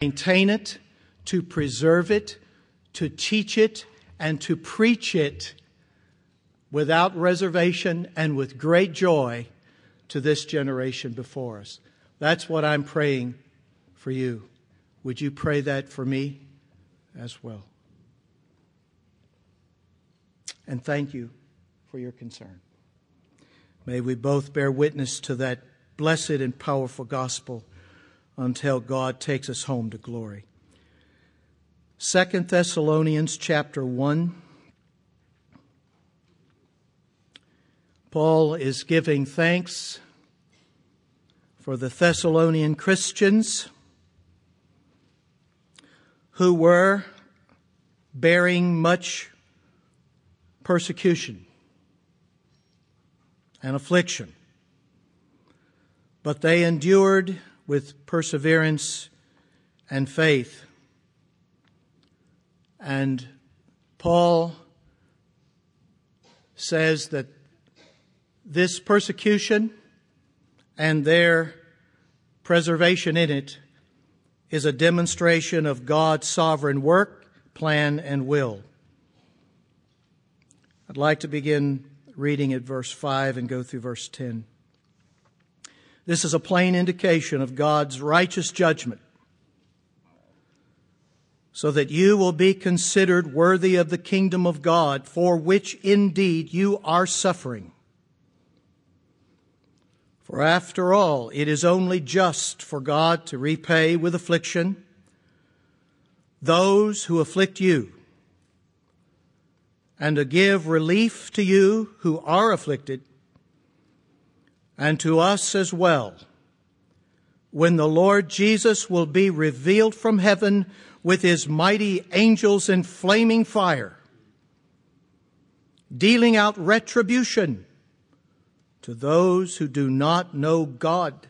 maintain it, to preserve it, to teach it, and to preach it without reservation and with great joy to this generation before us. That's what I'm praying for you. Would you pray that for me as well? And thank you for your concern. May we both bear witness to that blessed and powerful gospel until God takes us home to glory. Second Thessalonians chapter 1 Paul is giving thanks for the Thessalonian Christians who were bearing much persecution and affliction. But they endured with perseverance and faith. And Paul says that this persecution and their preservation in it is a demonstration of God's sovereign work, plan, and will. I'd like to begin reading at verse 5 and go through verse 10. This is a plain indication of God's righteous judgment, so that you will be considered worthy of the kingdom of God, for which indeed you are suffering. For after all, it is only just for God to repay with affliction those who afflict you, and to give relief to you who are afflicted, and to us as well, when the Lord Jesus will be revealed from heaven with his mighty angels in flaming fire, dealing out retribution to those who do not know God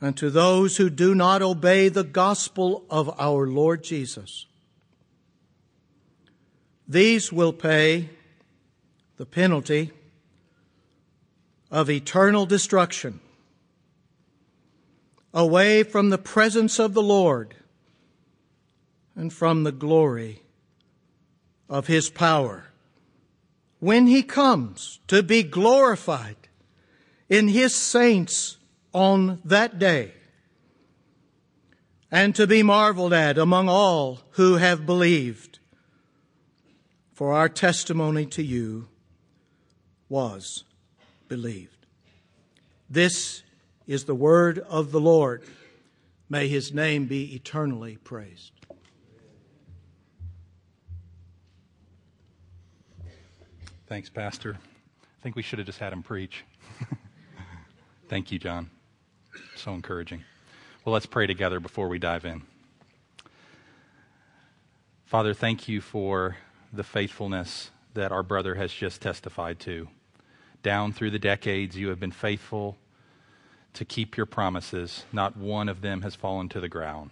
and to those who do not obey the gospel of our Lord Jesus. These will pay the penalty of eternal destruction away from the presence of the Lord and from the glory of his power when he comes to be glorified in his saints on that day and to be marveled at among all who have believed. For our testimony to you was believed. This is the word of the Lord. May his name be eternally praised. Thanks, Pastor. I think we should have just had him preach. Thank you, John. So encouraging. Well, let's pray together before we dive in. Father, thank you for the faithfulness that our brother has just testified to. Down through the decades, you have been faithful to keep your promises. Not one of them has fallen to the ground.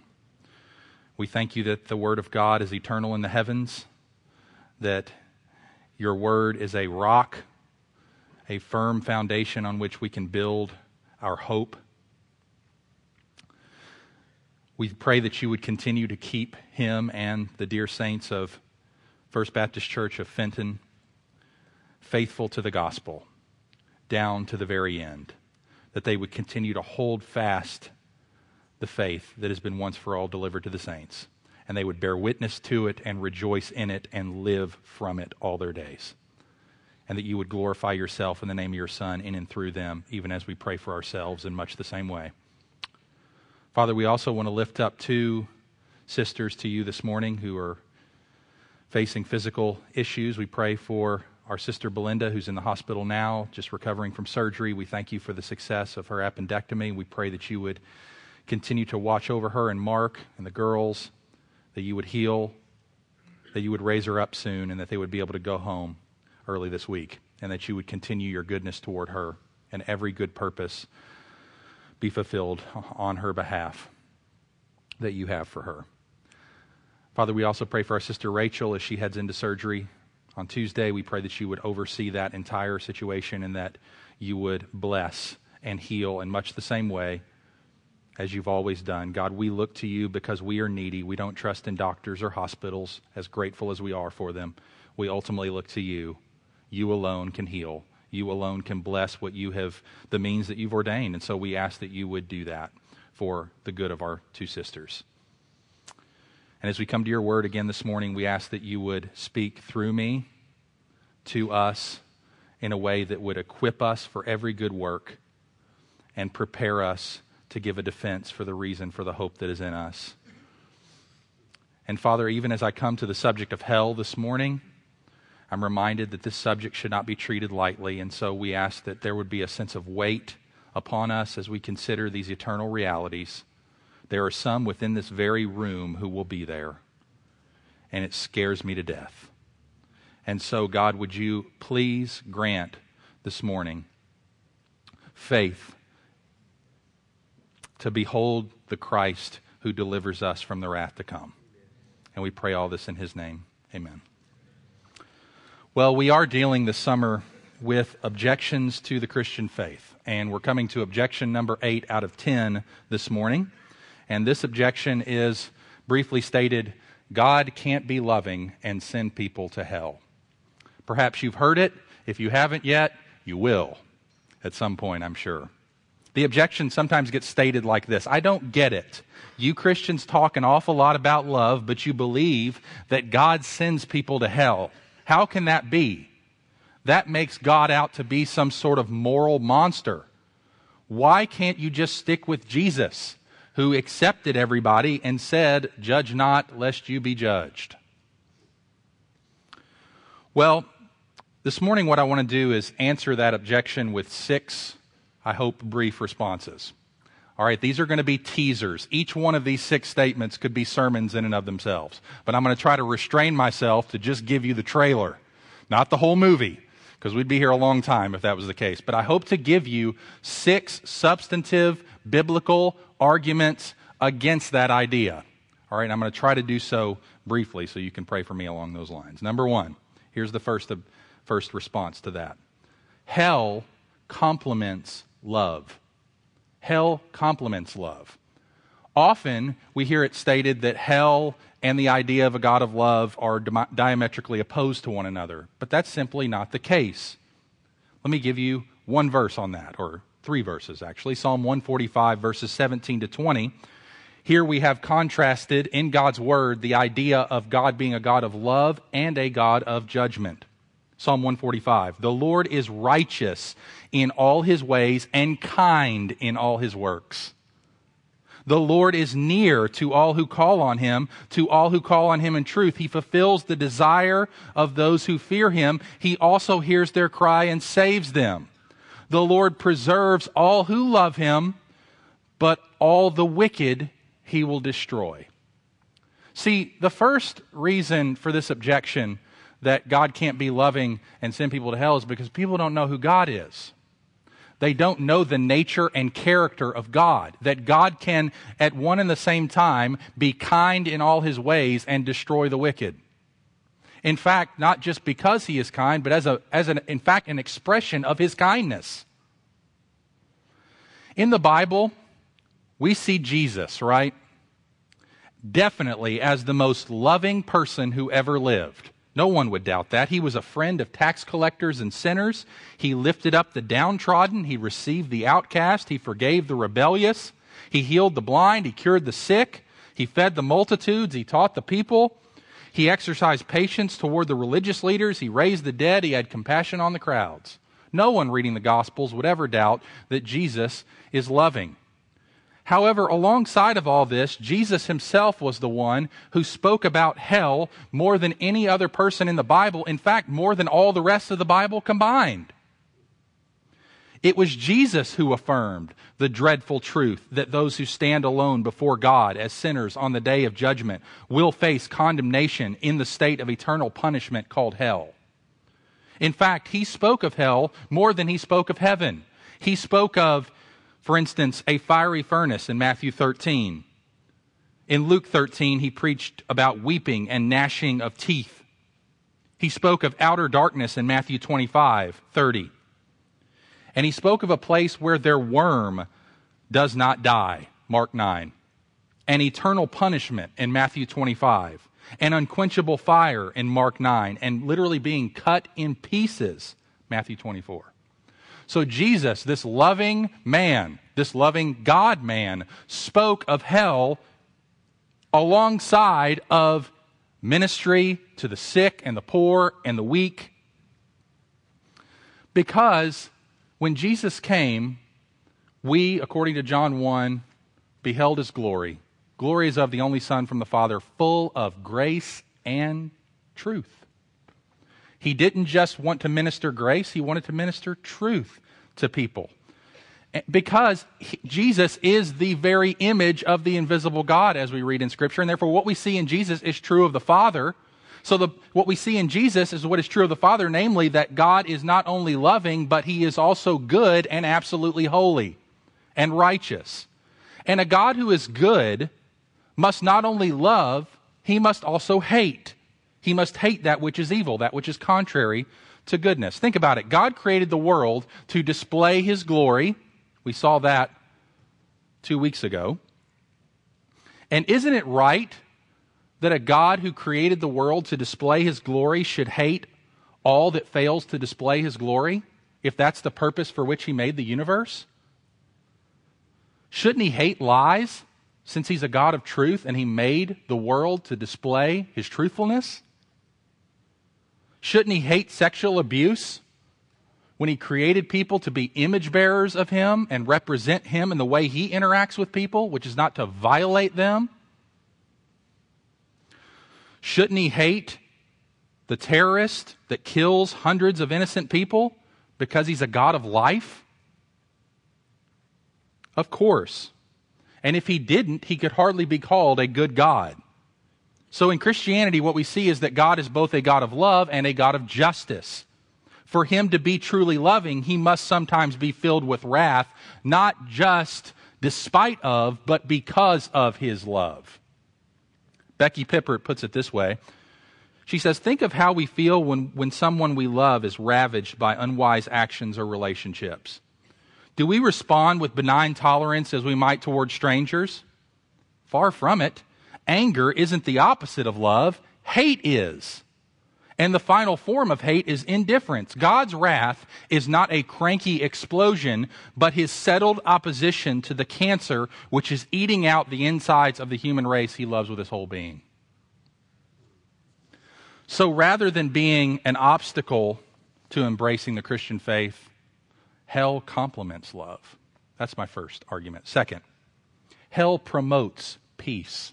We thank you that the Word of God is eternal in the heavens, that your Word is a rock, a firm foundation on which we can build our hope. We pray that you would continue to keep him and the dear saints of First Baptist Church of Fenton faithful to the gospel down to the very end, that they would continue to hold fast the faith that has been once for all delivered to the saints, and they would bear witness to it and rejoice in it and live from it all their days. And that you would glorify yourself in the name of your Son in and through them, even as we pray for ourselves in much the same way. Father, we also want to lift up two sisters to you this morning who are facing physical issues. We pray for our sister Belinda, who's in the hospital now, just recovering from surgery. We thank you for the success of her appendectomy. We pray that you would continue to watch over her and Mark and the girls, that you would heal, that you would raise her up soon, and that they would be able to go home early this week, and that you would continue your goodness toward her and every good purpose be fulfilled on her behalf that you have for her. Father, we also pray for our sister Rachel as she heads into surgery on Tuesday. We pray that you would oversee that entire situation and that you would bless and heal in much the same way as you've always done. God, we look to you because we are needy. We don't trust in doctors or hospitals, as grateful as we are for them. We ultimately look to you. You alone can heal. You alone can bless what you have, the means that you've ordained. And so we ask that you would do that for the good of our two sisters. And as we come to your word again this morning, we ask that you would speak through me to us in a way that would equip us for every good work and prepare us to give a defense for the reason for the hope that is in us. And Father, even as I come to the subject of hell this morning, I'm reminded that this subject should not be treated lightly. And so we ask that there would be a sense of weight upon us as we consider these eternal realities. There are some within this very room who will be there. And it scares me to death. And so, God, would you please grant this morning faith to behold the Christ who delivers us from the wrath to come. And we pray all this in his name. Amen. Well, we are dealing this summer with objections to the Christian faith. And we're coming to objection number eight out of 10 this morning. And this objection is briefly stated God can't be loving and send people to hell. Perhaps you've heard it. If you haven't yet, you will at some point, I'm sure. The objection sometimes gets stated like this I don't get it. You Christians talk an awful lot about love, but you believe that God sends people to hell. How can that be? That makes God out to be some sort of moral monster. Why can't you just stick with Jesus, who accepted everybody and said, Judge not, lest you be judged? Well, this morning, what I want to do is answer that objection with six, I hope, brief responses. All right, these are going to be teasers. Each one of these six statements could be sermons in and of themselves. But I'm going to try to restrain myself to just give you the trailer, not the whole movie, because we'd be here a long time if that was the case. But I hope to give you six substantive biblical arguments against that idea. All right, I'm going to try to do so briefly so you can pray for me along those lines. Number one, here's the first of first response to that. Hell complements love. Hell complements love. Often we hear it stated that hell and the idea of a God of love are diametrically opposed to one another, but that's simply not the case. Let me give you one verse on that, or three verses actually. Psalm 145, verses 17 to 20. Here we have contrasted in God's word the idea of God being a God of love and a God of judgment. Psalm 145 The Lord is righteous in all his ways and kind in all his works. The Lord is near to all who call on him, to all who call on him in truth. He fulfills the desire of those who fear him. He also hears their cry and saves them. The Lord preserves all who love him, but all the wicked he will destroy. See, the first reason for this objection that God can't be loving and send people to hell is because people don't know who God is. They don't know the nature and character of God. That God can, at one and the same time, be kind in all his ways and destroy the wicked. In fact, not just because he is kind, but as, a, as an, in fact, an expression of his kindness. In the Bible, we see Jesus, right? Definitely as the most loving person who ever lived. No one would doubt that. He was a friend of tax collectors and sinners. He lifted up the downtrodden. He received the outcast. He forgave the rebellious. He healed the blind. He cured the sick. He fed the multitudes. He taught the people. He exercised patience toward the religious leaders. He raised the dead. He had compassion on the crowds. No one reading the Gospels would ever doubt that Jesus is loving. However, alongside of all this, Jesus himself was the one who spoke about hell more than any other person in the Bible. In fact, more than all the rest of the Bible combined. It was Jesus who affirmed the dreadful truth that those who stand alone before God as sinners on the day of judgment will face condemnation in the state of eternal punishment called hell. In fact, he spoke of hell more than he spoke of heaven. He spoke of for instance, a fiery furnace in Matthew 13. In Luke 13, he preached about weeping and gnashing of teeth. He spoke of outer darkness in Matthew 25, 30. And he spoke of a place where their worm does not die. Mark 9, an eternal punishment in Matthew 25, an unquenchable fire in Mark 9, and literally being cut in pieces, Matthew 24. So Jesus, this loving man, this loving God man, spoke of hell alongside of ministry to the sick and the poor and the weak. Because when Jesus came, we, according to John 1, beheld his glory. Glory is of the only Son from the Father, full of grace and truth. He didn't just want to minister grace, he wanted to minister truth to people. Eh, because he, Jesus is the very image of the invisible God, as we read in Scripture, and therefore what we see in Jesus is true of the Father. So, the, what we see in Jesus is what is true of the Father, namely that God is not only loving, but he is also good and absolutely holy and righteous. And a God who is good must not only love, he must also hate. He must hate that which is evil, that which is contrary to goodness. Think about it. God created the world to display his glory. We saw that two weeks ago. And isn't it right that a God who created the world to display his glory should hate all that fails to display his glory, if that's the purpose for which he made the universe? Shouldn't he hate lies since he's a God of truth and he made the world to display his truthfulness? Shouldn't he hate sexual abuse when he created people to be image bearers of him and represent him in the way he interacts with people, which is not to violate them? Shouldn't he hate the terrorist that kills hundreds of innocent people because he's a God of life? Of course. And if he didn't, he could hardly be called a good God. So in Christianity, what we see is that God is both a God of love and a God of justice. For him to be truly loving, he must sometimes be filled with wrath, not just despite of, but because of his love. Becky Pippert puts it this way. She says, Think of how we feel when, when someone we love is ravaged by unwise actions or relationships. Do we respond with benign tolerance as we might toward strangers? Far from it. Anger isn't the opposite of love, hate is. And the final form of hate is indifference. God's wrath is not a cranky explosion, but his settled opposition to the cancer which is eating out the insides of the human race he loves with his whole being. So rather than being an obstacle to embracing the Christian faith, hell complements love. That's my first argument. Second, hell promotes peace.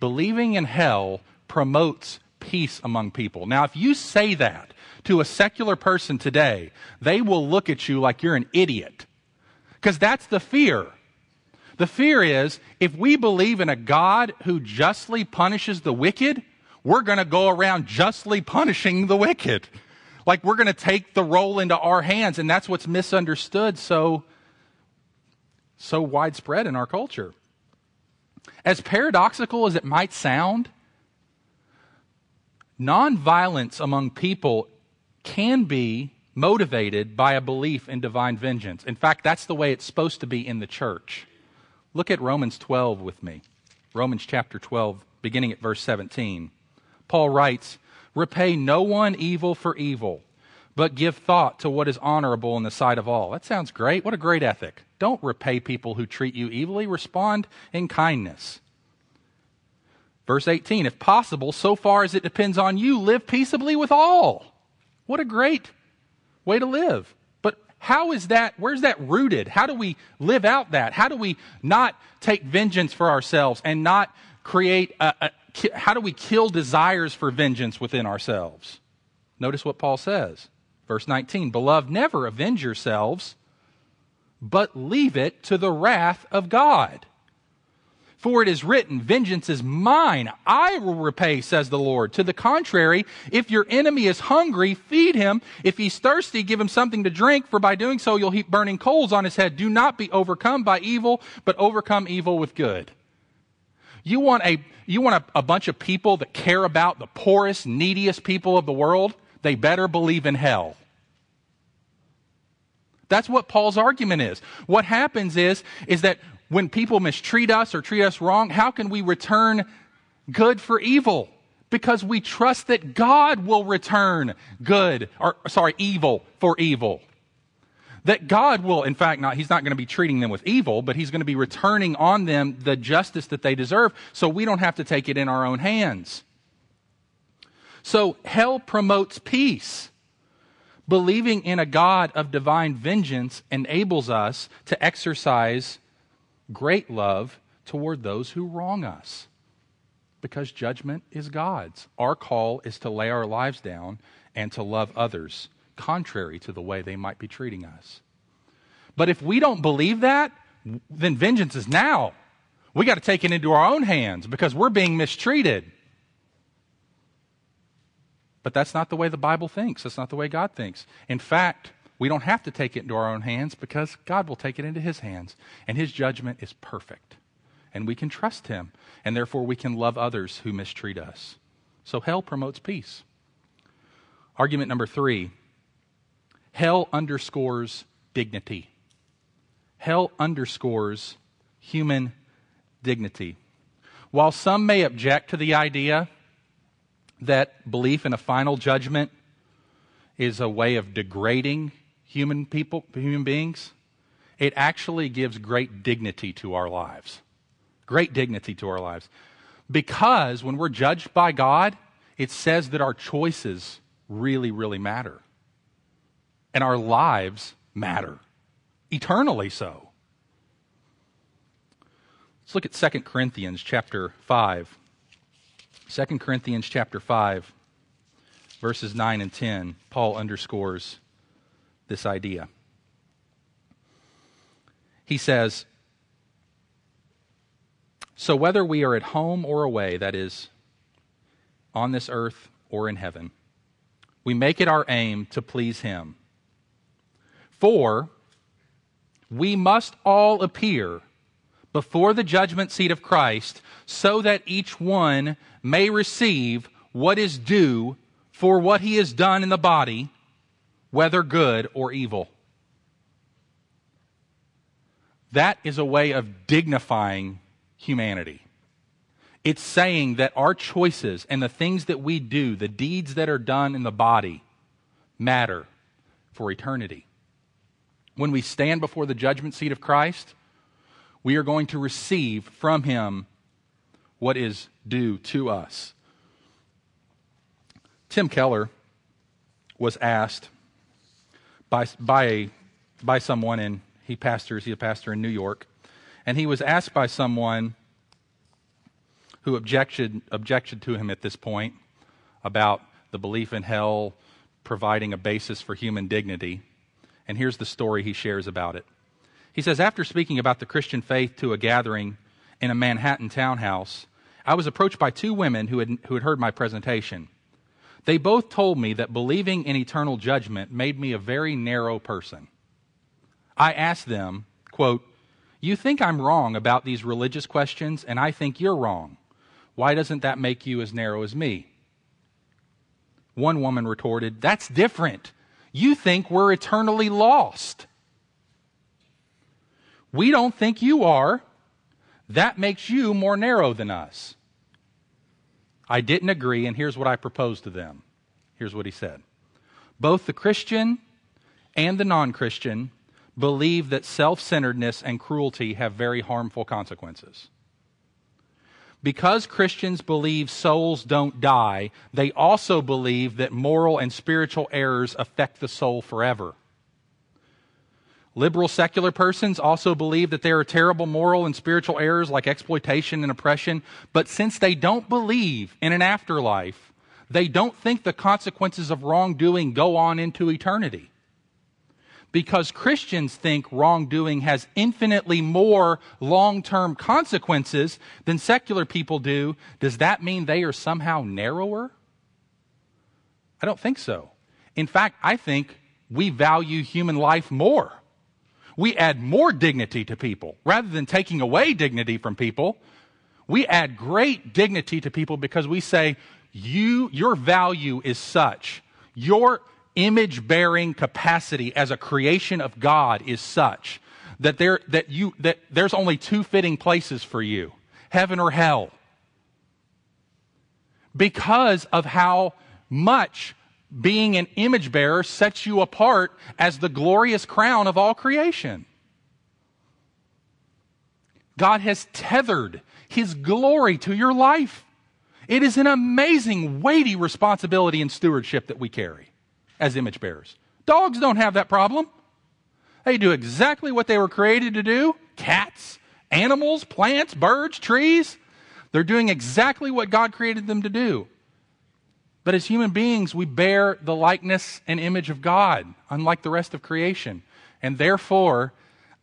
Believing in hell promotes peace among people. Now, if you say that to a secular person today, they will look at you like you're an idiot. Because that's the fear. The fear is if we believe in a God who justly punishes the wicked, we're going to go around justly punishing the wicked. Like we're going to take the role into our hands, and that's what's misunderstood so, so widespread in our culture. As paradoxical as it might sound, nonviolence among people can be motivated by a belief in divine vengeance. In fact, that's the way it's supposed to be in the church. Look at Romans 12 with me. Romans chapter 12, beginning at verse 17. Paul writes, Repay no one evil for evil, but give thought to what is honorable in the sight of all. That sounds great. What a great ethic. Don't repay people who treat you evilly, respond in kindness. Verse 18, if possible, so far as it depends on you, live peaceably with all. What a great way to live. But how is that, where's that rooted? How do we live out that? How do we not take vengeance for ourselves and not create, a, a, how do we kill desires for vengeance within ourselves? Notice what Paul says. Verse 19, Beloved, never avenge yourselves, but leave it to the wrath of God. For it is written, Vengeance is mine, I will repay, says the Lord. To the contrary, if your enemy is hungry, feed him. If he's thirsty, give him something to drink, for by doing so you'll heap burning coals on his head. Do not be overcome by evil, but overcome evil with good. You want a, you want a, a bunch of people that care about the poorest, neediest people of the world? They better believe in hell. That's what Paul's argument is. What happens is, is that when people mistreat us or treat us wrong, how can we return good for evil? Because we trust that God will return good, or sorry, evil for evil. That God will, in fact, not, He's not going to be treating them with evil, but He's going to be returning on them the justice that they deserve, so we don't have to take it in our own hands. So hell promotes peace. Believing in a God of divine vengeance enables us to exercise great love toward those who wrong us because judgment is God's. Our call is to lay our lives down and to love others, contrary to the way they might be treating us. But if we don't believe that, then vengeance is now. We got to take it into our own hands because we're being mistreated. But that's not the way the Bible thinks. That's not the way God thinks. In fact, we don't have to take it into our own hands because God will take it into His hands. And His judgment is perfect. And we can trust Him. And therefore, we can love others who mistreat us. So, hell promotes peace. Argument number three hell underscores dignity. Hell underscores human dignity. While some may object to the idea that belief in a final judgment is a way of degrading human people, human beings, it actually gives great dignity to our lives. Great dignity to our lives. Because when we're judged by God, it says that our choices really, really matter. And our lives matter. Eternally so. Let's look at 2 Corinthians chapter 5. 2 Corinthians chapter 5, verses 9 and 10, Paul underscores this idea. He says, So whether we are at home or away, that is, on this earth or in heaven, we make it our aim to please Him. For we must all appear before the judgment seat of Christ so that each one may receive what is due for what he has done in the body, whether good or evil. That is a way of dignifying humanity. It's saying that our choices and the things that we do, the deeds that are done in the body, matter for eternity. When we stand before the judgment seat of Christ, we are going to receive from him what is due to us. Tim Keller was asked by, by, by someone, and he pastors, he's a pastor in New York, and he was asked by someone who objected, objected to him at this point about the belief in hell providing a basis for human dignity. And here's the story he shares about it. He says, After speaking about the Christian faith to a gathering in a Manhattan townhouse, I was approached by two women who had, who had heard my presentation. They both told me that believing in eternal judgment made me a very narrow person. I asked them, quote, You think I'm wrong about these religious questions, and I think you're wrong. Why doesn't that make you as narrow as me? One woman retorted, That's different. You think we're eternally lost. We don't think you are. That makes you more narrow than us. I didn't agree, and here's what I proposed to them. Here's what he said Both the Christian and the non Christian believe that self centeredness and cruelty have very harmful consequences. Because Christians believe souls don't die, they also believe that moral and spiritual errors affect the soul forever. Liberal secular persons also believe that there are terrible moral and spiritual errors like exploitation and oppression, but since they don't believe in an afterlife, they don't think the consequences of wrongdoing go on into eternity. Because Christians think wrongdoing has infinitely more long term consequences than secular people do, does that mean they are somehow narrower? I don't think so. In fact, I think we value human life more we add more dignity to people rather than taking away dignity from people. We add great dignity to people because we say, you, your value is such. Your image bearing capacity as a creation of God is such that, there, that, you, that there's only two fitting places for you heaven or hell. Because of how much being an image bearer sets you apart as the glorious crown of all creation. God has tethered his glory to your life. It is an amazing, weighty responsibility and stewardship that we carry as image bearers. Dogs don't have that problem. They do exactly what they were created to do cats, animals, plants, birds, trees. They're doing exactly what God created them to do. But as human beings, we bear the likeness and image of God, unlike the rest of creation. And therefore,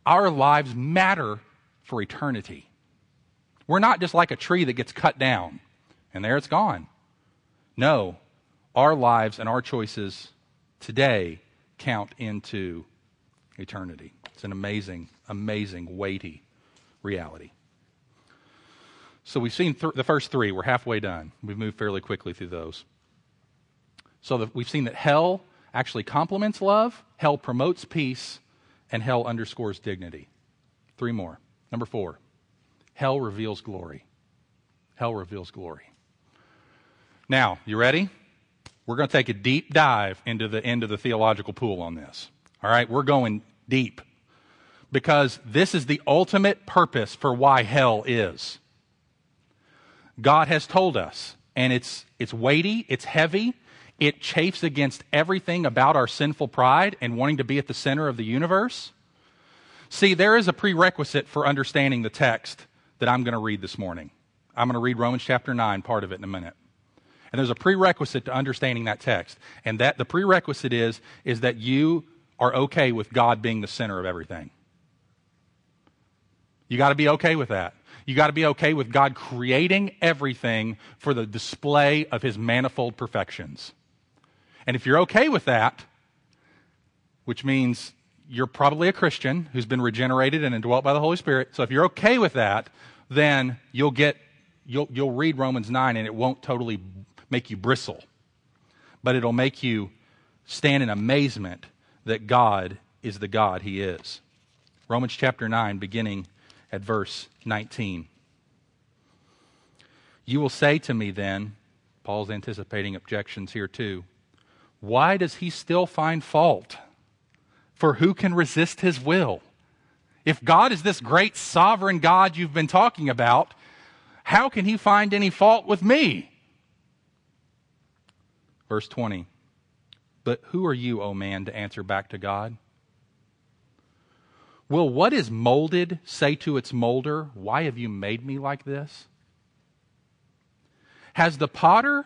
our lives matter for eternity. We're not just like a tree that gets cut down and there it's gone. No, our lives and our choices today count into eternity. It's an amazing, amazing, weighty reality. So we've seen th- the first three. We're halfway done. We've moved fairly quickly through those. So we've seen that hell actually complements love, hell promotes peace, and hell underscores dignity. Three more. Number four, hell reveals glory. Hell reveals glory. Now, you ready? We're going to take a deep dive into the end of the theological pool on this. All right, we're going deep because this is the ultimate purpose for why hell is. God has told us, and it's, it's weighty, it's heavy, it chafes against everything about our sinful pride and wanting to be at the center of the universe. See, there is a prerequisite for understanding the text that I'm going to read this morning. I'm going to read Romans chapter 9, part of it in a minute. And there's a prerequisite to understanding that text. And that the prerequisite is, is that you are okay with God being the center of everything. You got to be okay with that. You got to be okay with God creating everything for the display of his manifold perfections. And if you're okay with that, which means you're probably a Christian who's been regenerated and indwelt by the Holy Spirit. So if you're okay with that, then you'll get you'll you'll read Romans 9 and it won't totally make you bristle, but it'll make you stand in amazement that God is the God he is. Romans chapter 9, beginning at verse 19. You will say to me then, Paul's anticipating objections here too, why does he still find fault? For who can resist his will? If God is this great sovereign God you've been talking about, how can he find any fault with me? Verse 20. But who are you, O man, to answer back to God? Will what is molded say to its molder, Why have you made me like this? Has the potter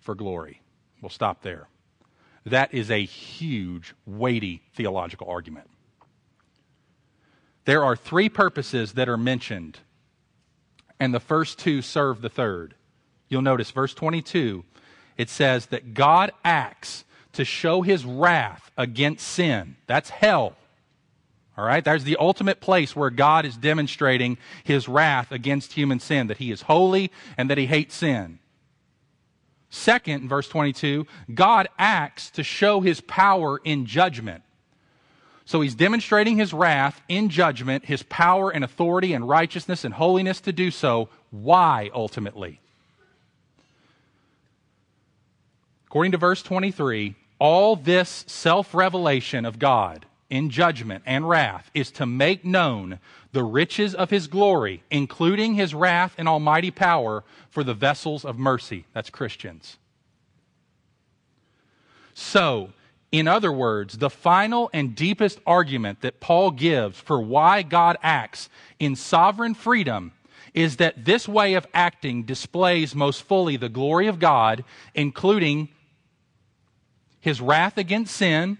for glory. We'll stop there. That is a huge, weighty theological argument. There are three purposes that are mentioned, and the first two serve the third. You'll notice verse 22 it says that God acts to show his wrath against sin. That's hell. All right? There's the ultimate place where God is demonstrating his wrath against human sin, that he is holy and that he hates sin. Second, verse 22, God acts to show his power in judgment. So he's demonstrating his wrath in judgment, his power and authority and righteousness and holiness to do so. Why, ultimately? According to verse 23, all this self revelation of God in judgment and wrath is to make known the riches of his glory, including his wrath and almighty power for the vessels of mercy. That's Christians. So, in other words, the final and deepest argument that Paul gives for why God acts in sovereign freedom is that this way of acting displays most fully the glory of God, including his wrath against sin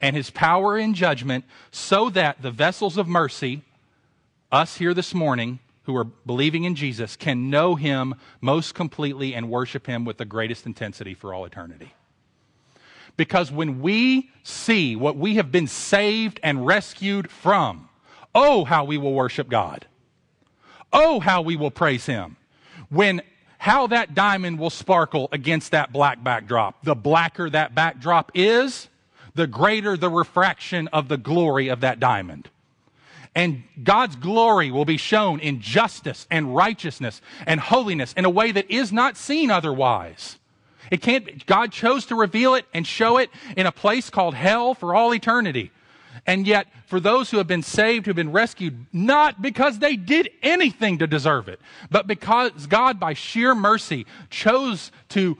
and his power in judgment, so that the vessels of mercy, us here this morning who are believing in Jesus can know him most completely and worship him with the greatest intensity for all eternity. Because when we see what we have been saved and rescued from, oh, how we will worship God. Oh, how we will praise him. When how that diamond will sparkle against that black backdrop. The blacker that backdrop is, the greater the refraction of the glory of that diamond. And God's glory will be shown in justice and righteousness and holiness in a way that is not seen otherwise. It can't, God chose to reveal it and show it in a place called hell for all eternity. And yet, for those who have been saved, who have been rescued, not because they did anything to deserve it, but because God, by sheer mercy, chose to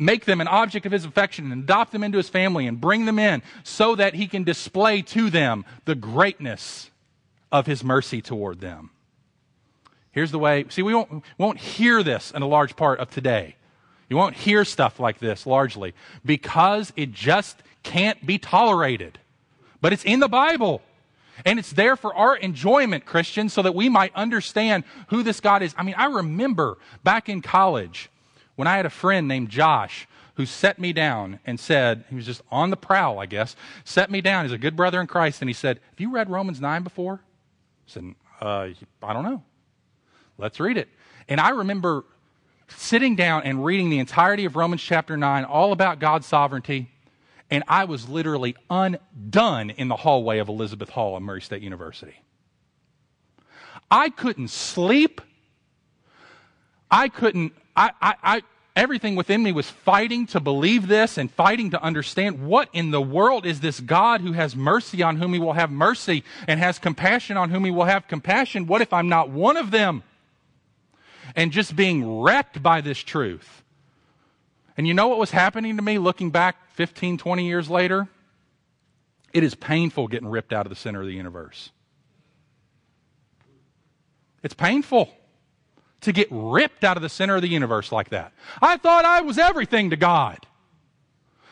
make them an object of his affection and adopt them into his family and bring them in so that he can display to them the greatness of his mercy toward them. Here's the way, see, we won't, won't hear this in a large part of today. You won't hear stuff like this largely because it just can't be tolerated. But it's in the Bible. And it's there for our enjoyment, Christians, so that we might understand who this God is. I mean, I remember back in college when I had a friend named Josh who set me down and said, he was just on the prowl, I guess, set me down. He's a good brother in Christ. And he said, Have you read Romans 9 before? I said, uh, I don't know. Let's read it. And I remember sitting down and reading the entirety of Romans chapter 9, all about God's sovereignty. And I was literally undone in the hallway of Elizabeth Hall at Murray State University. I couldn't sleep. I couldn't, I, I, I, everything within me was fighting to believe this and fighting to understand what in the world is this God who has mercy on whom he will have mercy and has compassion on whom he will have compassion. What if I'm not one of them? and just being wrecked by this truth. And you know what was happening to me looking back 15, 20 years later? It is painful getting ripped out of the center of the universe. It's painful to get ripped out of the center of the universe like that. I thought I was everything to God.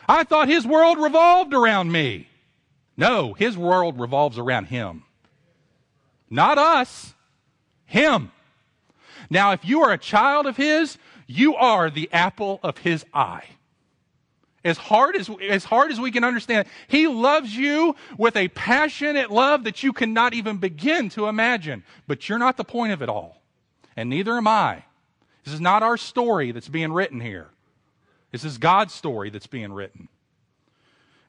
I thought His world revolved around me. No, His world revolves around Him. Not us, Him. Now, if you are a child of His, you are the apple of His eye. As hard as, as hard as we can understand, He loves you with a passionate love that you cannot even begin to imagine. But you're not the point of it all. And neither am I. This is not our story that's being written here. This is God's story that's being written.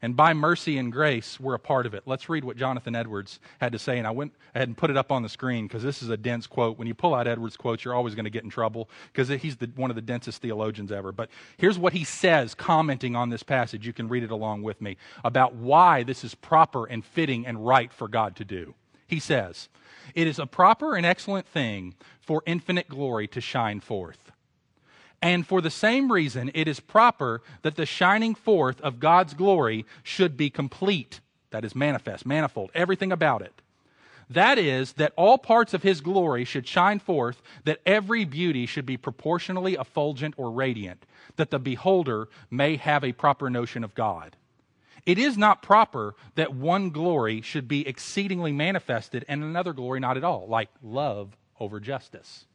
And by mercy and grace, we're a part of it. Let's read what Jonathan Edwards had to say. And I went ahead and put it up on the screen because this is a dense quote. When you pull out Edwards' quotes, you're always going to get in trouble because he's the, one of the densest theologians ever. But here's what he says, commenting on this passage. You can read it along with me about why this is proper and fitting and right for God to do. He says, It is a proper and excellent thing for infinite glory to shine forth and for the same reason, it is proper that the shining forth of God's glory should be complete. That is manifest, manifold, everything about it. That is, that all parts of his glory should shine forth, that every beauty should be proportionally effulgent or radiant, that the beholder may have a proper notion of God. It is not proper that one glory should be exceedingly manifested and another glory not at all, like love over justice.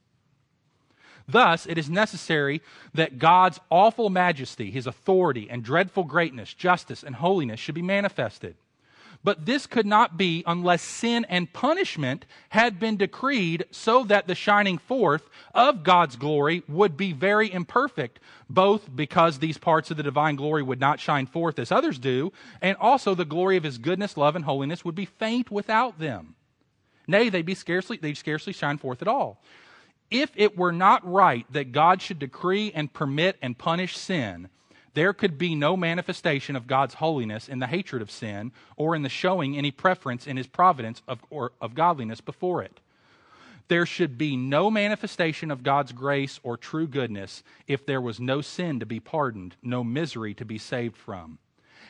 Thus, it is necessary that God's awful majesty, his authority, and dreadful greatness, justice, and holiness should be manifested. But this could not be unless sin and punishment had been decreed so that the shining forth of God's glory would be very imperfect, both because these parts of the divine glory would not shine forth as others do, and also the glory of his goodness, love, and holiness would be faint without them. Nay, they'd be scarcely, they'd scarcely shine forth at all if it were not right that God should decree and permit and punish sin, there could be no manifestation of God's holiness in the hatred of sin or in the showing any preference in his providence of, of godliness before it. There should be no manifestation of God's grace or true goodness if there was no sin to be pardoned, no misery to be saved from.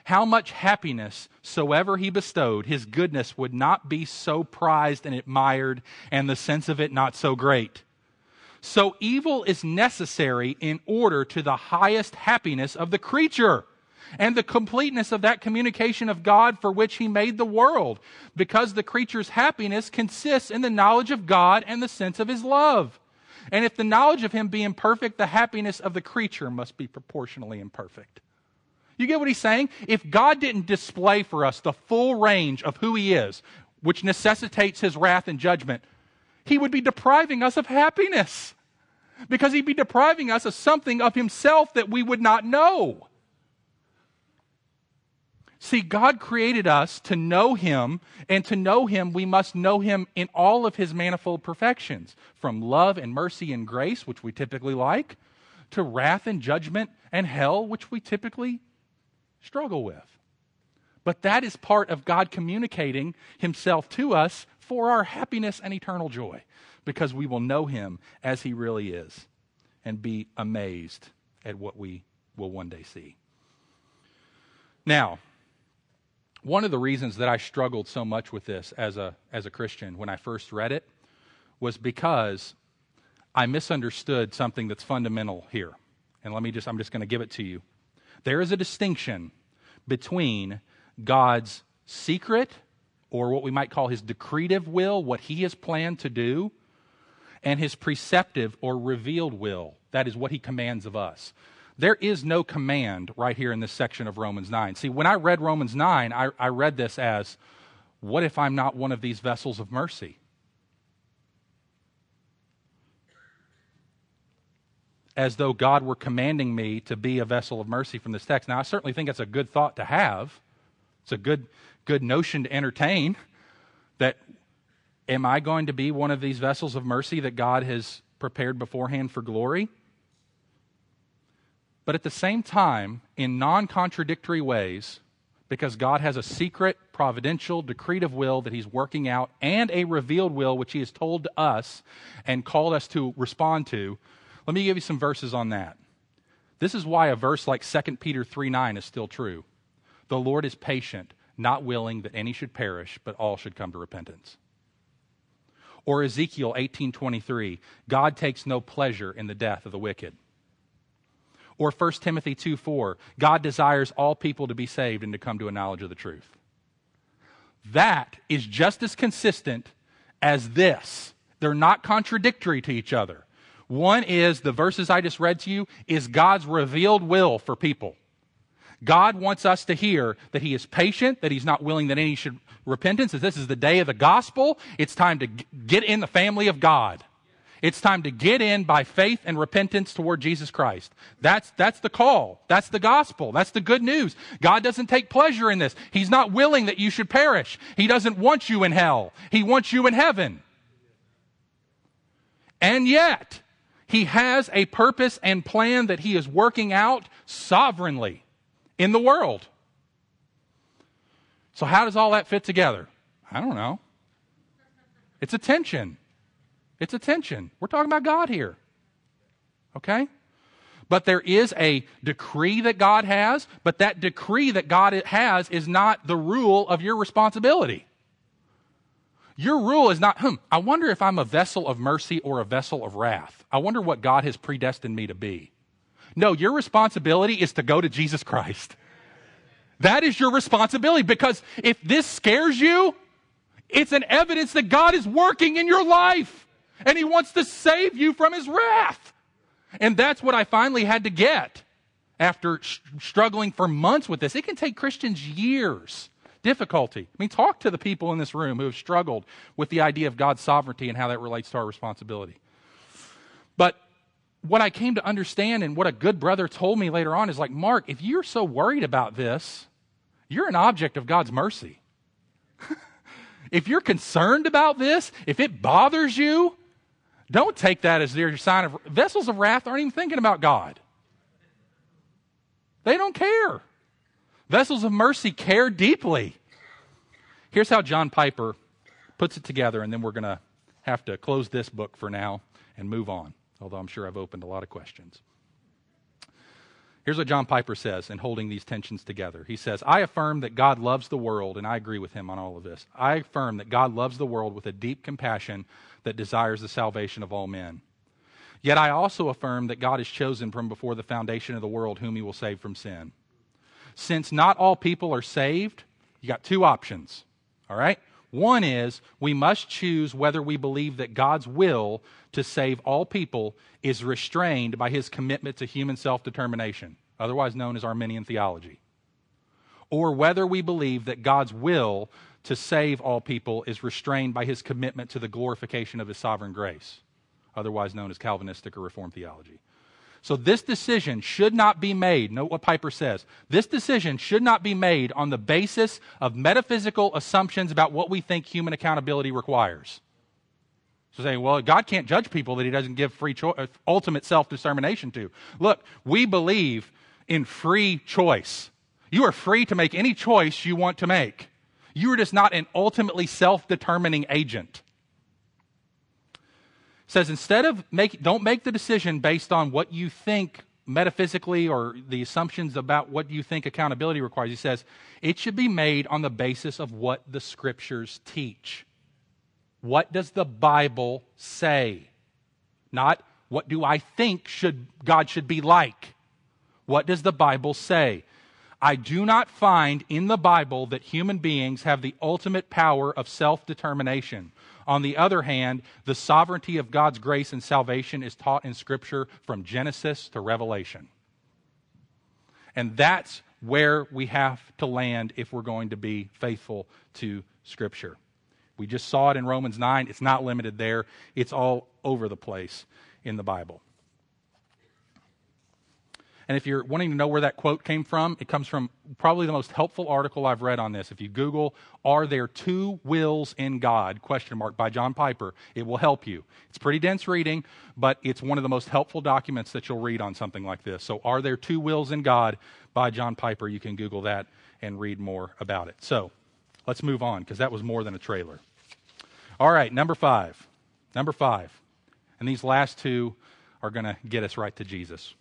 How much happiness soever he bestowed, his goodness would not be so prized and admired, and the sense of it not so great. So evil is necessary in order to the highest happiness of the creature. and the completeness of that communication of God for which he made the world, because the creature's happiness consists in the knowledge of God and the sense of his love. And if the knowledge of him be imperfect, the happiness of the creature must be proportionally imperfect. You get what he's saying? If God didn't display for us the full range of who he is, which necessitates his wrath and judgment, he would be depriving us of happiness because he'd be depriving us of something of himself that we would not know. See, God created us to know Him, and to know Him, we must know Him in all of His manifold perfections, from love and mercy and grace, which we typically like, to wrath and judgment and hell, which we typically struggle with. But that is part of God communicating Himself to us for our happiness and eternal joy because we will know him as he really is and be amazed at what we will one day see. Now, one of the reasons that I struggled so much with this as a, as a Christian when I first read it was because I misunderstood something that's fundamental here. And let me just, I'm just going to give it to you. There is a distinction between God's secret, or what we might call his decretive will, what he has planned to do, and his preceptive or revealed will. That is what he commands of us. There is no command right here in this section of Romans 9. See, when I read Romans 9, I, I read this as what if I'm not one of these vessels of mercy? As though God were commanding me to be a vessel of mercy from this text. Now, I certainly think it's a good thought to have. It's a good, good notion to entertain that Am I going to be one of these vessels of mercy that God has prepared beforehand for glory? But at the same time, in non contradictory ways, because God has a secret, providential, decretive will that He's working out and a revealed will which He has told to us and called us to respond to. Let me give you some verses on that. This is why a verse like 2 Peter 3 9 is still true. The Lord is patient, not willing that any should perish, but all should come to repentance. Or Ezekiel 18:23, God takes no pleasure in the death of the wicked. Or 1 Timothy 2:4, God desires all people to be saved and to come to a knowledge of the truth. That is just as consistent as this. They're not contradictory to each other. One is the verses I just read to you is God's revealed will for people. God wants us to hear that He is patient, that He's not willing that any should repentance. That this is the day of the gospel. It's time to get in the family of God. It's time to get in by faith and repentance toward Jesus Christ. That's, that's the call. That's the gospel. That's the good news. God doesn't take pleasure in this. He's not willing that you should perish. He doesn't want you in hell. He wants you in heaven. And yet, He has a purpose and plan that He is working out sovereignly in the world. So, how does all that fit together? I don't know. It's a tension. It's a tension. We're talking about God here. Okay? But there is a decree that God has, but that decree that God has is not the rule of your responsibility. Your rule is not, hmm, I wonder if I'm a vessel of mercy or a vessel of wrath. I wonder what God has predestined me to be. No, your responsibility is to go to Jesus Christ. That is your responsibility because if this scares you, it's an evidence that God is working in your life and He wants to save you from His wrath. And that's what I finally had to get after sh- struggling for months with this. It can take Christians years. Difficulty. I mean, talk to the people in this room who have struggled with the idea of God's sovereignty and how that relates to our responsibility. But what I came to understand and what a good brother told me later on is like, Mark, if you're so worried about this, you're an object of God's mercy. if you're concerned about this, if it bothers you, don't take that as your sign of vessels of wrath aren't even thinking about God. They don't care. Vessels of mercy care deeply. Here's how John Piper puts it together, and then we're going to have to close this book for now and move on although I'm sure I've opened a lot of questions. Here's what John Piper says in holding these tensions together. He says, I affirm that God loves the world, and I agree with him on all of this. I affirm that God loves the world with a deep compassion that desires the salvation of all men. Yet I also affirm that God has chosen from before the foundation of the world whom he will save from sin. since not all people are saved, you got two options. All right? One is we must choose whether we believe that God's will to save all people is restrained by his commitment to human self determination, otherwise known as Arminian theology. Or whether we believe that God's will to save all people is restrained by his commitment to the glorification of his sovereign grace, otherwise known as Calvinistic or Reformed theology. So this decision should not be made. Note what Piper says. This decision should not be made on the basis of metaphysical assumptions about what we think human accountability requires. So saying, well, God can't judge people that He doesn't give free cho- uh, ultimate self determination to. Look, we believe in free choice. You are free to make any choice you want to make. You are just not an ultimately self determining agent says instead of make don't make the decision based on what you think metaphysically or the assumptions about what you think accountability requires. He says it should be made on the basis of what the scriptures teach. What does the bible say? Not what do i think should god should be like. What does the bible say? I do not find in the Bible that human beings have the ultimate power of self determination. On the other hand, the sovereignty of God's grace and salvation is taught in Scripture from Genesis to Revelation. And that's where we have to land if we're going to be faithful to Scripture. We just saw it in Romans 9. It's not limited there, it's all over the place in the Bible. And if you're wanting to know where that quote came from, it comes from probably the most helpful article I've read on this. If you Google, Are There Two Wills in God? question mark by John Piper, it will help you. It's pretty dense reading, but it's one of the most helpful documents that you'll read on something like this. So, Are There Two Wills in God? by John Piper. You can Google that and read more about it. So, let's move on because that was more than a trailer. All right, number five. Number five. And these last two are going to get us right to Jesus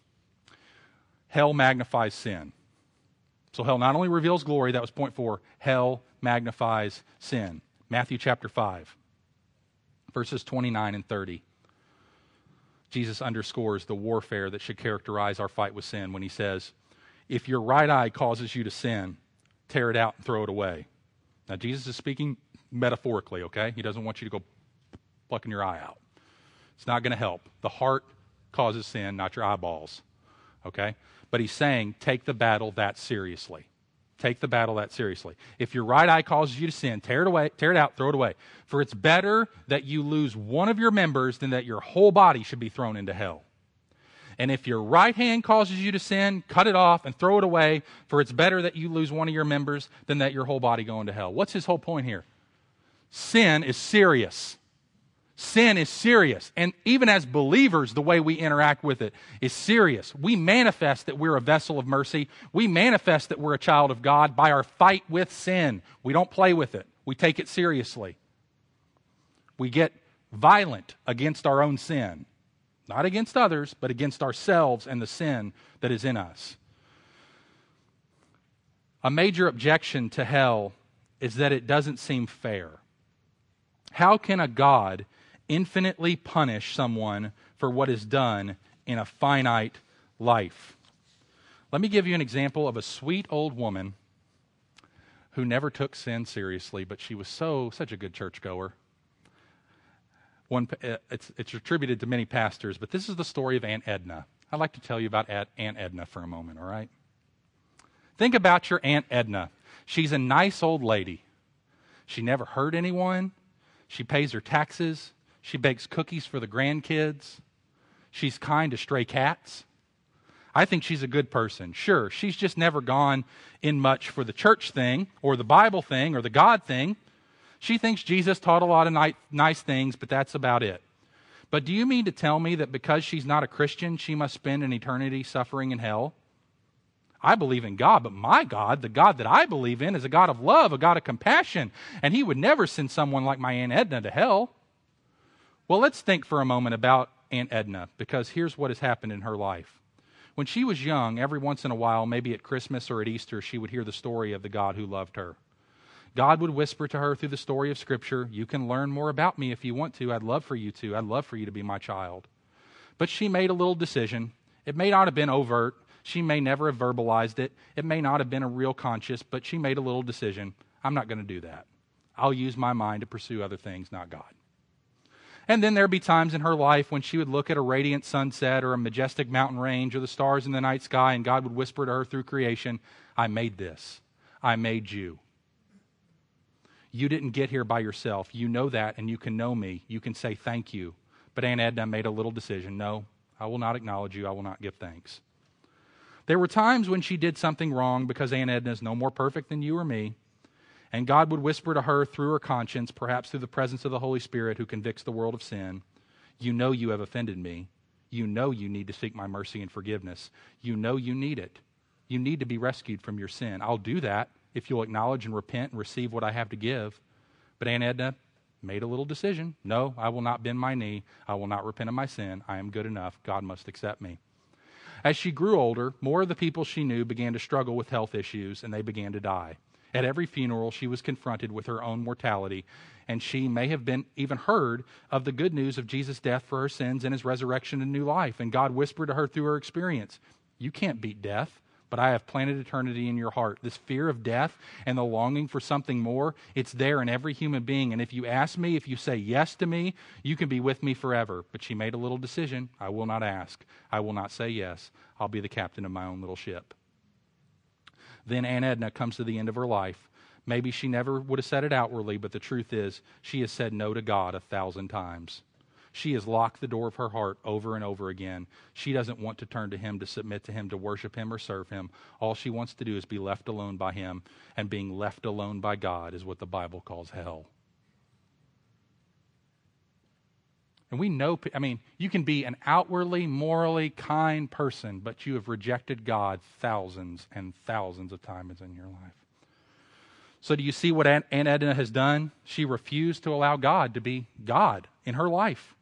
hell magnifies sin. So hell not only reveals glory, that was point four, hell magnifies sin. Matthew chapter 5, verses 29 and 30. Jesus underscores the warfare that should characterize our fight with sin when he says, If your right eye causes you to sin, tear it out and throw it away. Now, Jesus is speaking metaphorically, okay? He doesn't want you to go plucking your eye out. It's not going to help. The heart causes sin, not your eyeballs, okay? But he's saying, take the battle that seriously. Take the battle that seriously. If your right eye causes you to sin, tear it away, tear it out, throw it away. For it's better that you lose one of your members than that your whole body should be thrown into hell. And if your right hand causes you to sin, cut it off and throw it away, for it's better that you lose one of your members than that your whole body go into hell. What's his whole point here? Sin is serious. Sin is serious. And even as believers, the way we interact with it is serious. We manifest that we're a vessel of mercy. We manifest that we're a child of God by our fight with sin. We don't play with it, we take it seriously. We get violent against our own sin, not against others, but against ourselves and the sin that is in us. A major objection to hell is that it doesn't seem fair. How can a God infinitely punish someone for what is done in a finite life. Let me give you an example of a sweet old woman who never took sin seriously, but she was so such a good churchgoer. One, uh, it's, it's attributed to many pastors, but this is the story of Aunt Edna. I'd like to tell you about Aunt Edna for a moment, all right? Think about your Aunt Edna. She's a nice old lady. She never hurt anyone. She pays her taxes. She bakes cookies for the grandkids. She's kind to stray cats. I think she's a good person. Sure, she's just never gone in much for the church thing or the Bible thing or the God thing. She thinks Jesus taught a lot of nice things, but that's about it. But do you mean to tell me that because she's not a Christian, she must spend an eternity suffering in hell? I believe in God, but my God, the God that I believe in, is a God of love, a God of compassion, and He would never send someone like my Aunt Edna to hell. Well, let's think for a moment about Aunt Edna, because here's what has happened in her life. When she was young, every once in a while, maybe at Christmas or at Easter, she would hear the story of the God who loved her. God would whisper to her through the story of Scripture, You can learn more about me if you want to. I'd love for you to. I'd love for you to be my child. But she made a little decision. It may not have been overt. She may never have verbalized it. It may not have been a real conscious, but she made a little decision. I'm not going to do that. I'll use my mind to pursue other things, not God. And then there'd be times in her life when she would look at a radiant sunset or a majestic mountain range or the stars in the night sky, and God would whisper to her through creation, I made this. I made you. You didn't get here by yourself. You know that, and you can know me. You can say thank you. But Aunt Edna made a little decision no, I will not acknowledge you. I will not give thanks. There were times when she did something wrong because Aunt Edna is no more perfect than you or me. And God would whisper to her through her conscience, perhaps through the presence of the Holy Spirit who convicts the world of sin, You know you have offended me. You know you need to seek my mercy and forgiveness. You know you need it. You need to be rescued from your sin. I'll do that if you'll acknowledge and repent and receive what I have to give. But Aunt Edna made a little decision. No, I will not bend my knee. I will not repent of my sin. I am good enough. God must accept me. As she grew older, more of the people she knew began to struggle with health issues and they began to die. At every funeral, she was confronted with her own mortality, and she may have been even heard of the good news of Jesus' death for her sins and his resurrection and new life. And God whispered to her through her experience, You can't beat death but I have planted eternity in your heart. This fear of death and the longing for something more, it's there in every human being. And if you ask me, if you say yes to me, you can be with me forever. But she made a little decision. I will not ask. I will not say yes. I'll be the captain of my own little ship. Then Aunt Edna comes to the end of her life. Maybe she never would have said it outwardly, but the truth is, she has said no to God a thousand times. She has locked the door of her heart over and over again. She doesn't want to turn to Him, to submit to Him, to worship Him, or serve Him. All she wants to do is be left alone by Him, and being left alone by God is what the Bible calls hell. And we know, I mean, you can be an outwardly, morally kind person, but you have rejected God thousands and thousands of times in your life. So, do you see what Aunt Edna has done? She refused to allow God to be God in her life.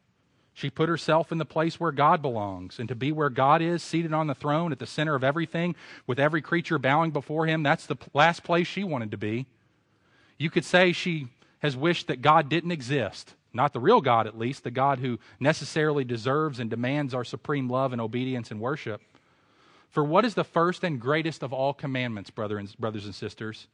She put herself in the place where God belongs. And to be where God is, seated on the throne at the center of everything, with every creature bowing before him, that's the last place she wanted to be. You could say she has wished that God didn't exist. Not the real God, at least, the God who necessarily deserves and demands our supreme love and obedience and worship. For what is the first and greatest of all commandments, brothers and sisters?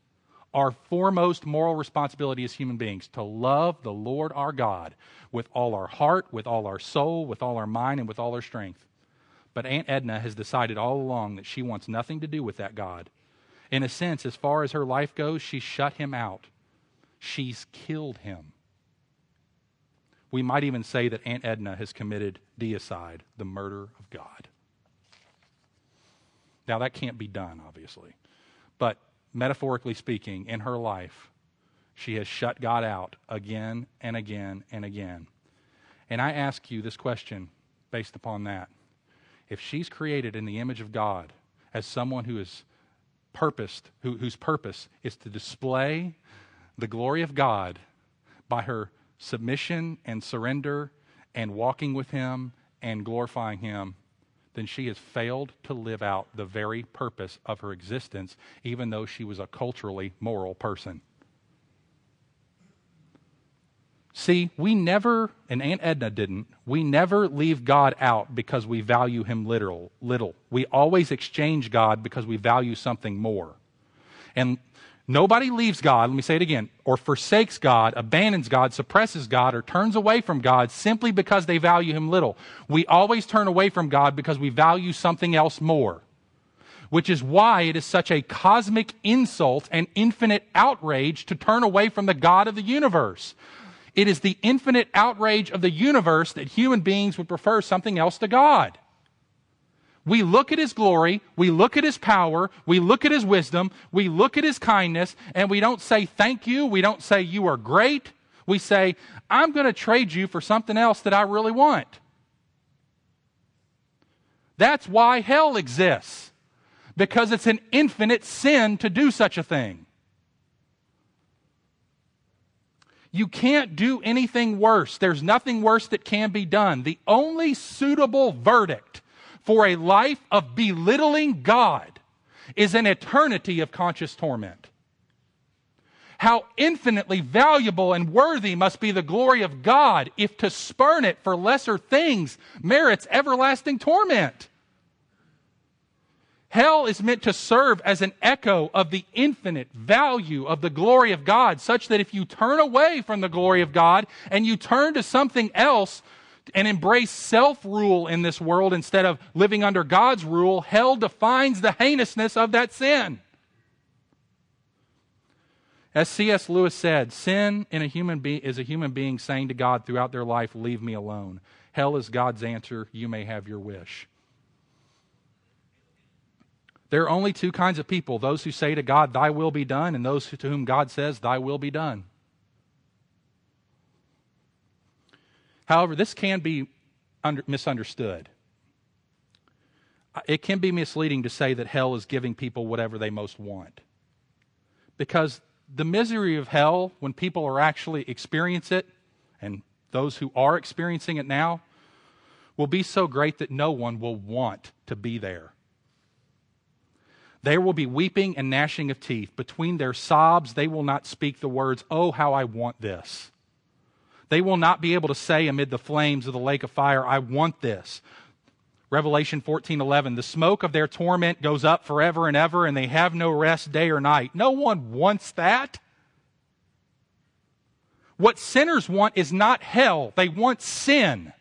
our foremost moral responsibility as human beings to love the Lord our God with all our heart, with all our soul, with all our mind, and with all our strength. But Aunt Edna has decided all along that she wants nothing to do with that God. In a sense, as far as her life goes, she's shut him out. She's killed him. We might even say that Aunt Edna has committed deicide, the murder of God. Now, that can't be done, obviously. But metaphorically speaking, in her life, she has shut God out again and again and again. And I ask you this question based upon that. If she's created in the image of God as someone who is purposed, who, whose purpose is to display the glory of God by her submission and surrender and walking with Him and glorifying Him, then she has failed to live out the very purpose of her existence, even though she was a culturally moral person. See, we never, and Aunt Edna didn't, we never leave God out because we value him literal, little. We always exchange God because we value something more. And Nobody leaves God, let me say it again, or forsakes God, abandons God, suppresses God, or turns away from God simply because they value Him little. We always turn away from God because we value something else more. Which is why it is such a cosmic insult and infinite outrage to turn away from the God of the universe. It is the infinite outrage of the universe that human beings would prefer something else to God. We look at his glory, we look at his power, we look at his wisdom, we look at his kindness, and we don't say thank you, we don't say you are great. We say, I'm going to trade you for something else that I really want. That's why hell exists, because it's an infinite sin to do such a thing. You can't do anything worse. There's nothing worse that can be done. The only suitable verdict for a life of belittling God is an eternity of conscious torment. How infinitely valuable and worthy must be the glory of God if to spurn it for lesser things merits everlasting torment. Hell is meant to serve as an echo of the infinite value of the glory of God, such that if you turn away from the glory of God and you turn to something else and embrace self rule in this world instead of living under God's rule, hell defines the heinousness of that sin. As C.S. Lewis said, sin in a human be- is a human being saying to God throughout their life, Leave me alone. Hell is God's answer, You may have your wish. There are only two kinds of people those who say to God, Thy will be done, and those to whom God says, Thy will be done. However, this can be under, misunderstood. It can be misleading to say that hell is giving people whatever they most want. Because the misery of hell, when people are actually experience it, and those who are experiencing it now, will be so great that no one will want to be there. There will be weeping and gnashing of teeth. Between their sobs, they will not speak the words, Oh, how I want this. They will not be able to say amid the flames of the lake of fire, I want this. Revelation 14:11 The smoke of their torment goes up forever and ever and they have no rest day or night. No one wants that. What sinners want is not hell, they want sin.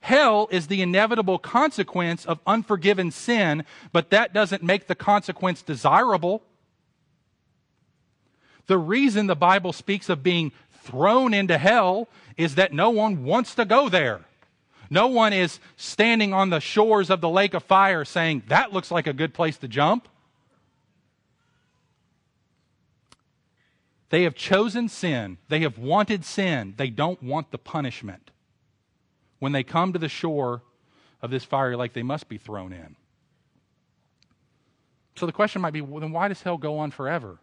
Hell is the inevitable consequence of unforgiven sin, but that doesn't make the consequence desirable. The reason the Bible speaks of being thrown into hell is that no one wants to go there. No one is standing on the shores of the lake of fire saying, That looks like a good place to jump. They have chosen sin. They have wanted sin. They don't want the punishment when they come to the shore of this fiery lake, they must be thrown in. So the question might be well, then why does hell go on forever?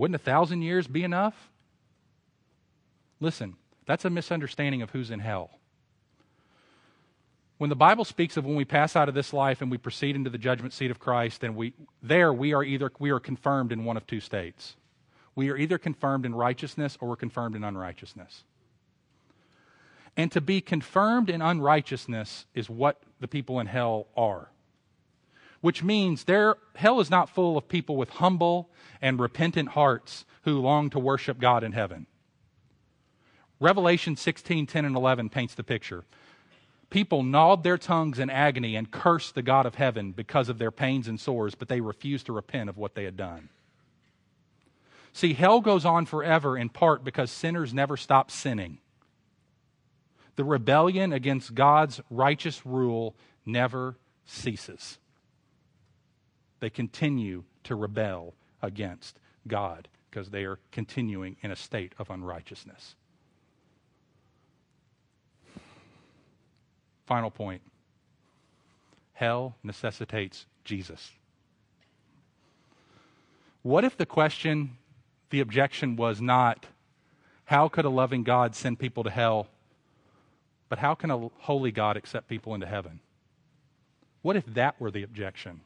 Wouldn't a thousand years be enough? Listen, that's a misunderstanding of who's in hell. When the Bible speaks of when we pass out of this life and we proceed into the judgment seat of Christ, then we there we are either we are confirmed in one of two states. We are either confirmed in righteousness or we're confirmed in unrighteousness. And to be confirmed in unrighteousness is what the people in hell are. Which means their, hell is not full of people with humble and repentant hearts who long to worship God in heaven. Revelation 16, 10, and 11 paints the picture. People gnawed their tongues in agony and cursed the God of heaven because of their pains and sores, but they refused to repent of what they had done. See, hell goes on forever in part because sinners never stop sinning. The rebellion against God's righteous rule never ceases. They continue to rebel against God because they are continuing in a state of unrighteousness. Final point hell necessitates Jesus. What if the question, the objection was not, how could a loving God send people to hell? But how can a holy God accept people into heaven? What if that were the objection?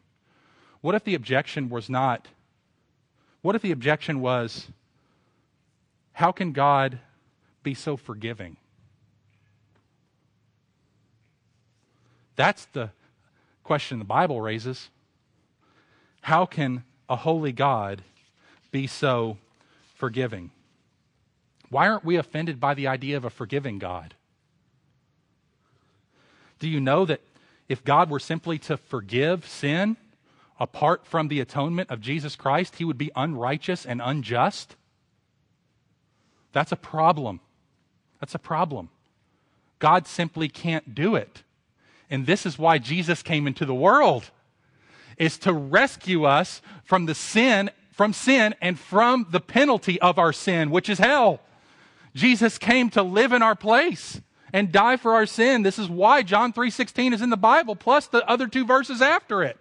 What if the objection was not, what if the objection was, how can God be so forgiving? That's the question the Bible raises. How can a holy God be so forgiving? Why aren't we offended by the idea of a forgiving God? Do you know that if God were simply to forgive sin apart from the atonement of Jesus Christ, he would be unrighteous and unjust? That's a problem. That's a problem. God simply can't do it. And this is why Jesus came into the world is to rescue us from the sin from sin and from the penalty of our sin, which is hell. Jesus came to live in our place and die for our sin. This is why John 3:16 is in the Bible plus the other two verses after it.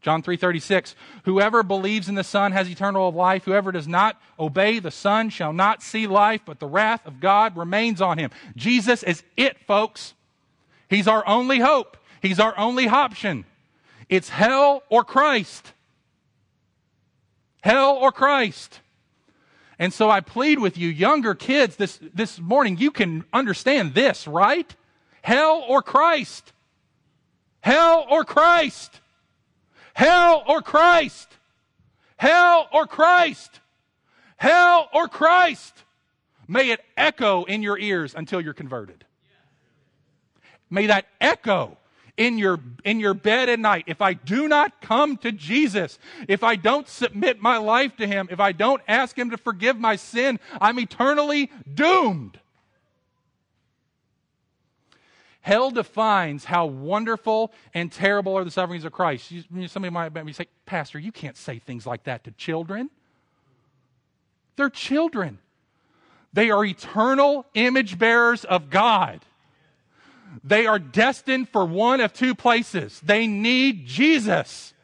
John 3:36 Whoever believes in the Son has eternal life whoever does not obey the Son shall not see life but the wrath of God remains on him. Jesus is it folks. He's our only hope. He's our only option. It's hell or Christ. Hell or Christ. And so I plead with you younger kids this this morning you can understand this, right? Hell or Christ. Hell or Christ. Hell or Christ? Hell or Christ? Hell or Christ? May it echo in your ears until you're converted. May that echo in your, in your bed at night. If I do not come to Jesus, if I don't submit my life to Him, if I don't ask Him to forgive my sin, I'm eternally doomed. Hell defines how wonderful and terrible are the sufferings of Christ. You, somebody might be say, Pastor, you can't say things like that to children. They're children. They are eternal image bearers of God. They are destined for one of two places. They need Jesus.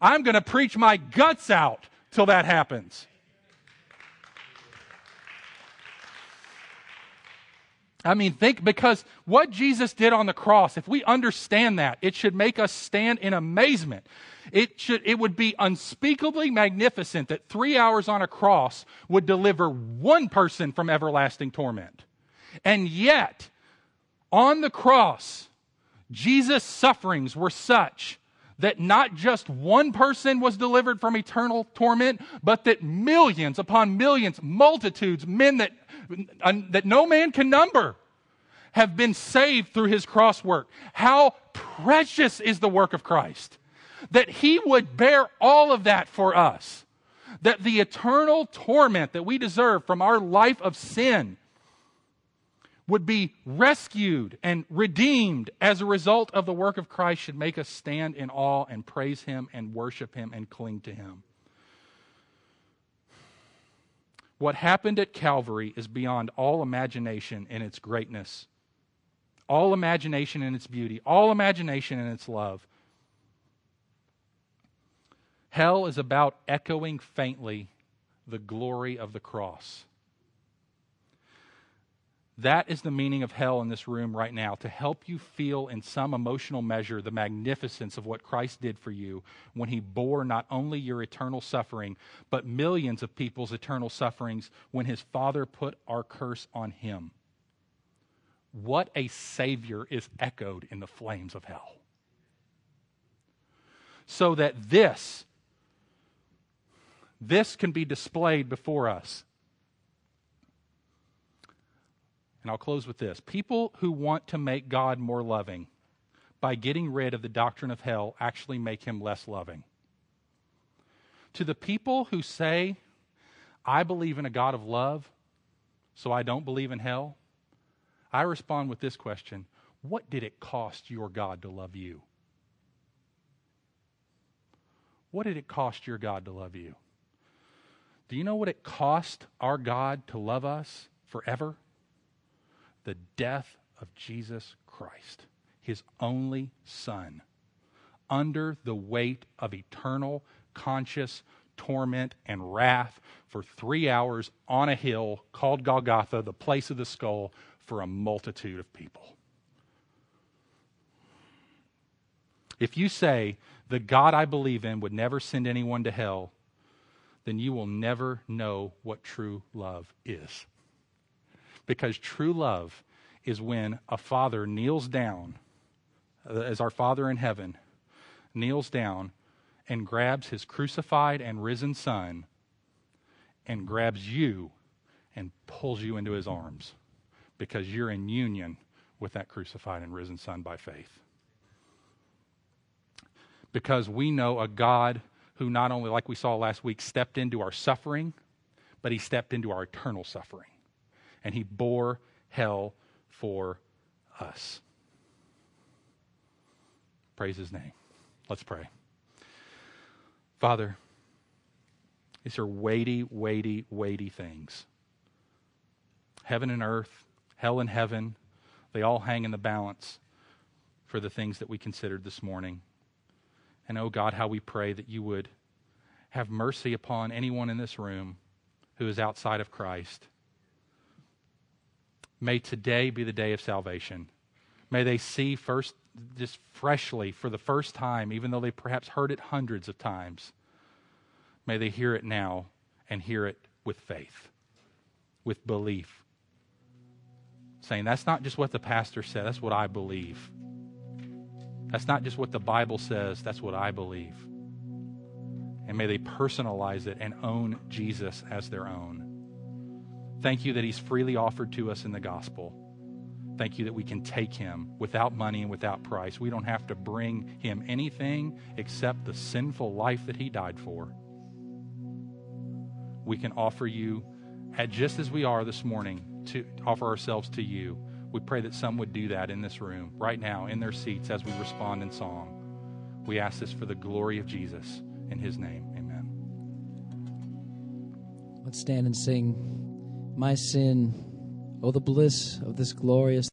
I'm going to preach my guts out till that happens. I mean, think because what Jesus did on the cross, if we understand that, it should make us stand in amazement. It should, it would be unspeakably magnificent that three hours on a cross would deliver one person from everlasting torment. And yet, on the cross, Jesus' sufferings were such that not just one person was delivered from eternal torment, but that millions upon millions, multitudes, men that uh, that no man can number have been saved through his cross work. How precious is the work of Christ that he would bear all of that for us. That the eternal torment that we deserve from our life of sin would be rescued and redeemed as a result of the work of Christ should make us stand in awe and praise him and worship him and cling to him. What happened at Calvary is beyond all imagination in its greatness, all imagination in its beauty, all imagination in its love. Hell is about echoing faintly the glory of the cross. That is the meaning of hell in this room right now, to help you feel in some emotional measure the magnificence of what Christ did for you when he bore not only your eternal suffering, but millions of people's eternal sufferings when his Father put our curse on him. What a Savior is echoed in the flames of hell. So that this, this can be displayed before us And I'll close with this people who want to make God more loving by getting rid of the doctrine of hell actually make him less loving. To the people who say, I believe in a God of love, so I don't believe in hell, I respond with this question What did it cost your God to love you? What did it cost your God to love you? Do you know what it cost our God to love us forever? The death of Jesus Christ, his only Son, under the weight of eternal, conscious torment and wrath for three hours on a hill called Golgotha, the place of the skull, for a multitude of people. If you say, the God I believe in would never send anyone to hell, then you will never know what true love is. Because true love is when a father kneels down, as our Father in heaven kneels down and grabs his crucified and risen son and grabs you and pulls you into his arms because you're in union with that crucified and risen son by faith. Because we know a God who not only, like we saw last week, stepped into our suffering, but he stepped into our eternal suffering. And he bore hell for us. Praise his name. Let's pray. Father, these are weighty, weighty, weighty things. Heaven and earth, hell and heaven, they all hang in the balance for the things that we considered this morning. And oh God, how we pray that you would have mercy upon anyone in this room who is outside of Christ. May today be the day of salvation. May they see first, just freshly, for the first time, even though they perhaps heard it hundreds of times, may they hear it now and hear it with faith, with belief. Saying, that's not just what the pastor said, that's what I believe. That's not just what the Bible says, that's what I believe. And may they personalize it and own Jesus as their own. Thank you that He's freely offered to us in the gospel. Thank you that we can take Him without money and without price. We don't have to bring Him anything except the sinful life that He died for. We can offer you, at just as we are this morning, to offer ourselves to you we pray that some would do that in this room, right now, in their seats as we respond in song. We ask this for the glory of Jesus. In his name, amen. Let's stand and sing, My sin, oh, the bliss of this glorious.